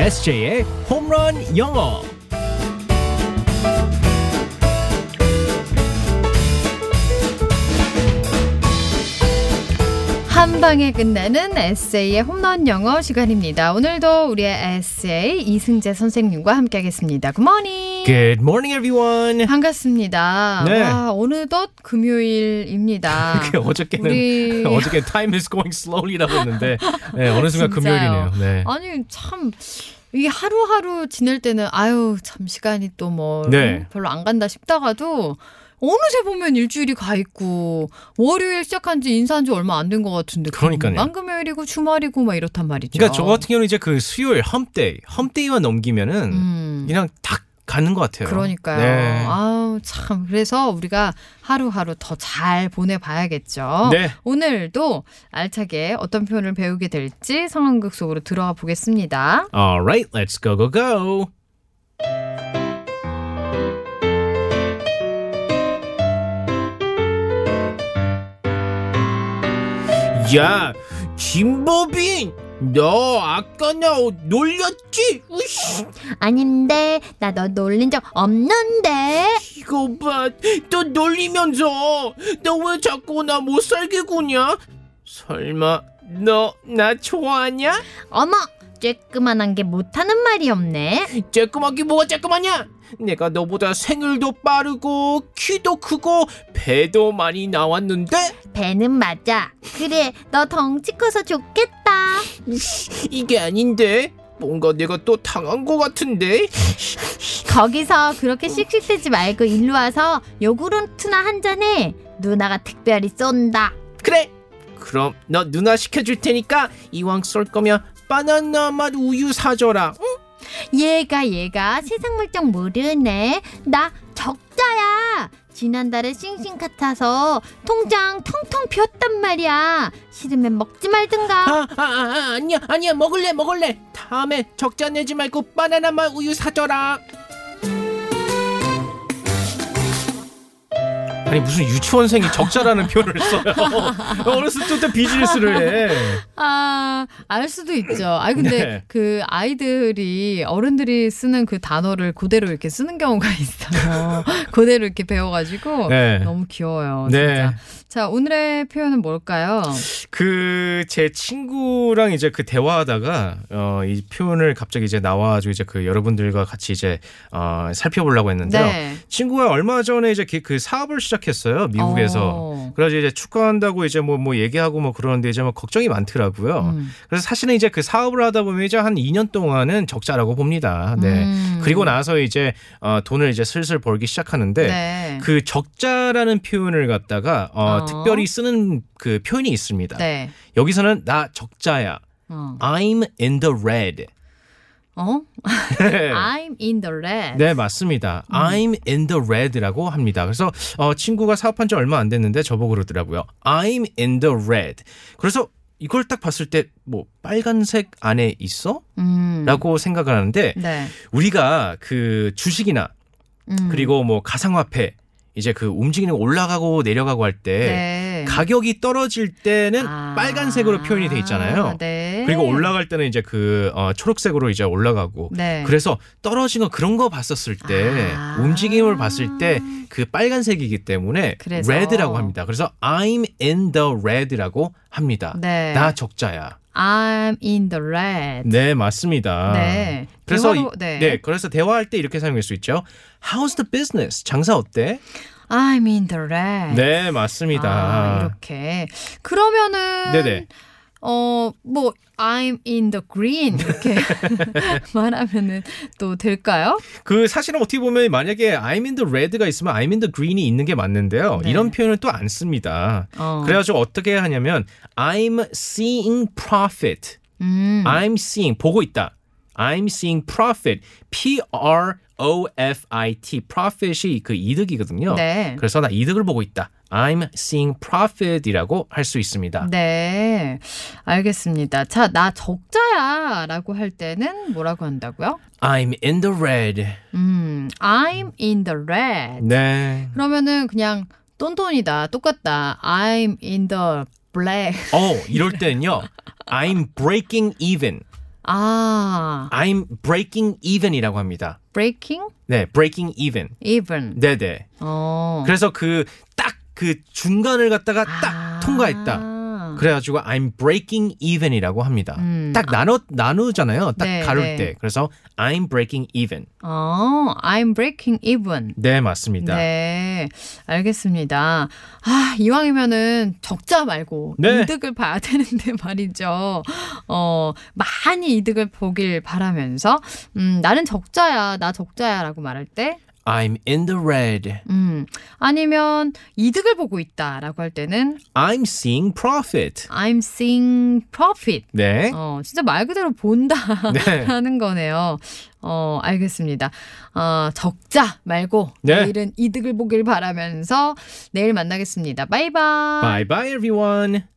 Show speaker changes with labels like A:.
A: SJ의 홈런 영어.
B: 한 방에 끝나는 에세이의 홈런 영어 시간입니다. 오늘도 우리의 에세이 이승재 선생님과 함께하겠습니다. 굿모닝.
A: Good morning, everyone.
B: 반갑습니다.
A: 네.
B: 와, 어느덧 금요일입니다.
A: 그 어저께는
B: 우리-
A: 어저께 time is going slowly라고 했는데 네, 어느 순간. 금요일이네요. 네.
B: 아니 참 이게 하루하루 지낼 때는 아유 참 시간이 또뭐
A: 네.
B: 별로 안 간다 싶다가도 어느새 보면 일주일이 가 있고 월요일 시작한 지 인사한 지 얼마 안 된 것 같은데
A: 그러니까요.
B: 금요일이고 주말이고 막 이렇단 말이죠.
A: 그러니까 저 같은 경우는 이제 그 수요일 험데이, 험데이만 넘기면은
B: 음.
A: 그냥 딱 가는 것 같아요.
B: 그러니까요.
A: 네.
B: 아우 참 그래서 우리가 하루하루 더 잘 보내봐야겠죠.
A: 네.
B: 오늘도 알차게 어떤 표현을 배우게 될지 상황극 속으로 들어가 보겠습니다.
A: Alright, let's go go go. 야, 김보빈, 너 아까 나 놀렸지? 우씨,
C: 아닌데 나 너 놀린 적 없는데
A: 이거 봐, 너 놀리면서 너 왜 자꾸 나 못 살게 구냐? 설마 너 나 좋아하냐?
C: 어머 쬐끄만한 게 못하는 말이 없네
A: 쬐끄맣게 뭐가 쬐끄마냐? 내가 너보다 생일도 빠르고 키도 크고 배도 많이 나왔는데
C: 배는 맞아. 그래 너 덩치 커서 좋겠다.
A: 이게 아닌데? 뭔가 내가 또 당한 것 같은데?
C: 거기서 그렇게 씩씩대지 말고 일로 와서 요구르트나 한 잔해. 누나가 특별히 쏜다.
A: 그래. 그럼 너 누나 시켜줄 테니까 이왕 쏠 거면 바나나 맛 우유 사줘라 응?
C: 얘가 얘가 세상 물정 모르네. 나 적자야 지난달에 싱싱 같아서 통장 텅텅 비었단 말이야. 싫으면 먹지 말든가.
A: 아, 아, 아, 아 아니야 아니야. 먹을래 먹을래. 다음에 적자 내지 말고 바나나 맛 우유 사줘라 아니 무슨 유치원생이 적자라는 표현을 써요 어렸을 때부터 비즈니스를 해
B: 아, 알 수도 있죠. 아 근데
A: 네.
B: 그 아이들이 어른들이 쓰는 그 단어를 그대로 이렇게 쓰는 경우가 있어요. 그대로 이렇게 배워가지고
A: 네.
B: 너무 귀여워요.
A: 네.
B: 진짜. 자 오늘의 표현은 뭘까요?
A: 그 제 친구랑 이제 그 대화하다가 어 이 표현을 갑자기 이제 나와가지고 이제 그 여러분들과 같이 이제 어 살펴보려고 했는데요.
B: 네.
A: 친구가 얼마 전에 이제 그, 그 사업을 시작 했어요 미국에서.
B: 어.
A: 그래서 이제 축하한다고 이제 뭐뭐 얘기하고 뭐 그러는데 이제 뭐 걱정이 많더라고요.
B: 음.
A: 그래서 사실은 이제 그 사업을 하다 보면 이제 한 2년 동안은 적자라고 봅니다. 네.
B: 음.
A: 그리고 나서 이제 어 돈을 이제 슬슬 벌기 시작하는데
B: 네.
A: 그 적자라는 표현을 갖다가 어,
B: 어.
A: 특별히 쓰는 그 표현이 있습니다.
B: 네.
A: 여기서는 나 적자야.
B: 어.
A: I'm in the red.
B: 어? I'm in the red.
A: 네, 맞습니다.
B: 음.
A: I'm in the red라고 합니다. 그래서 어, 친구가 사업한 지 얼마 안 됐는데 저보고 그러더라고요. I'm in the red. 그래서 이걸 딱 봤을 때 뭐 빨간색 안에 있어?
B: 음.
A: 라고 생각을 하는데
B: 네.
A: 우리가 그 주식이나
B: 음.
A: 그리고 뭐 가상화폐 이제 그 움직이는 거 올라가고 내려가고 할때
B: 네.
A: 가격이 떨어질 때는
B: 아.
A: 빨간색으로 표현이 돼 있잖아요.
B: 네.
A: 그리고 올라갈 때는 이제 그 어, 초록색으로 이제 올라가고
B: 네.
A: 그래서 떨어진 거 그런 거 봤었을 때
B: 아.
A: 움직임을 봤을 때 그 빨간색이기 때문에
B: 그래서.
A: red라고 합니다. 그래서 I'm in the red라고 합니다.
B: 네.
A: 나 적자야.
B: I'm in the red.
A: 네, 맞습니다.
B: 네.
A: 그래서
B: 대화로-
A: 이-
B: 네.
A: 네, 그래서 대화할 때 이렇게 사용할 수 있죠. How's the business? 장사 어때?
B: I'm in the red.
A: 네, 맞습니다.
B: 아, 이렇게. 그러면은
A: 네네.
B: 어, 뭐 I'm in the green 이렇게 말하면은 또 될까요?
A: 그 사실은 어떻게 보면 만약에 I'm in the red가 있으면 I'm in the green이 있는 게 맞는데요.
B: 네.
A: 이런 표현을 또 안 씁니다.
B: 어.
A: 그래가지고 어떻게 하냐면 I'm seeing profit.
B: 음.
A: I'm seeing 보고 있다. I'm seeing profit. P R O F I T. profit이 그 이득이거든요.
B: 네.
A: 그래서 나 이득을 보고 있다. I'm seeing profit이라고 할 수 있습니다.
B: 네. 알겠습니다. 자, 나 적자야 라고 할 때는 뭐라고 한다고요?
A: I'm in the red.
B: 음, I'm in the red.
A: 네.
B: 그러면은 그냥 똔똔이다. 똑같다. I'm in the black.
A: 어, 이럴 때는요. I'm breaking even.
B: 아,
A: I'm breaking even이라고 합니다.
B: breaking
A: 네, breaking even.
B: even.
A: 네, 네.
B: 어.
A: 그래서 그 딱그 중간을 갖다가 딱
B: 아.
A: 통과했다. 그래가지고 I'm breaking even이라고 합니다.
B: 음.
A: 딱 나눠 나누잖아요. 딱
B: 네,
A: 가를
B: 네.
A: 때. 그래서 I'm breaking even.
B: 어, I'm breaking even.
A: 네, 맞습니다.
B: 네, 알겠습니다. 아, 이왕이면은 적자 말고
A: 네.
B: 이득을 봐야 되는데 말이죠. 어, 많이 이득을 보길 바라면서, 음, 나는 적자야, 나 적자야 라고 말할 때,
A: I'm in the red.
B: 음, 아니면 이득을 보고 있다 라고 할 때는
A: I'm seeing profit.
B: I'm seeing profit.
A: 네.
B: 어, 진짜 말 그대로 본다.
A: 네.
B: 거네요. 어, 알겠습니다. 어, 적자 말고
A: 네.
B: 내일은 이득을 보길 바라면서 내일 만나겠습니다. 바이바이.
A: Bye bye everyone.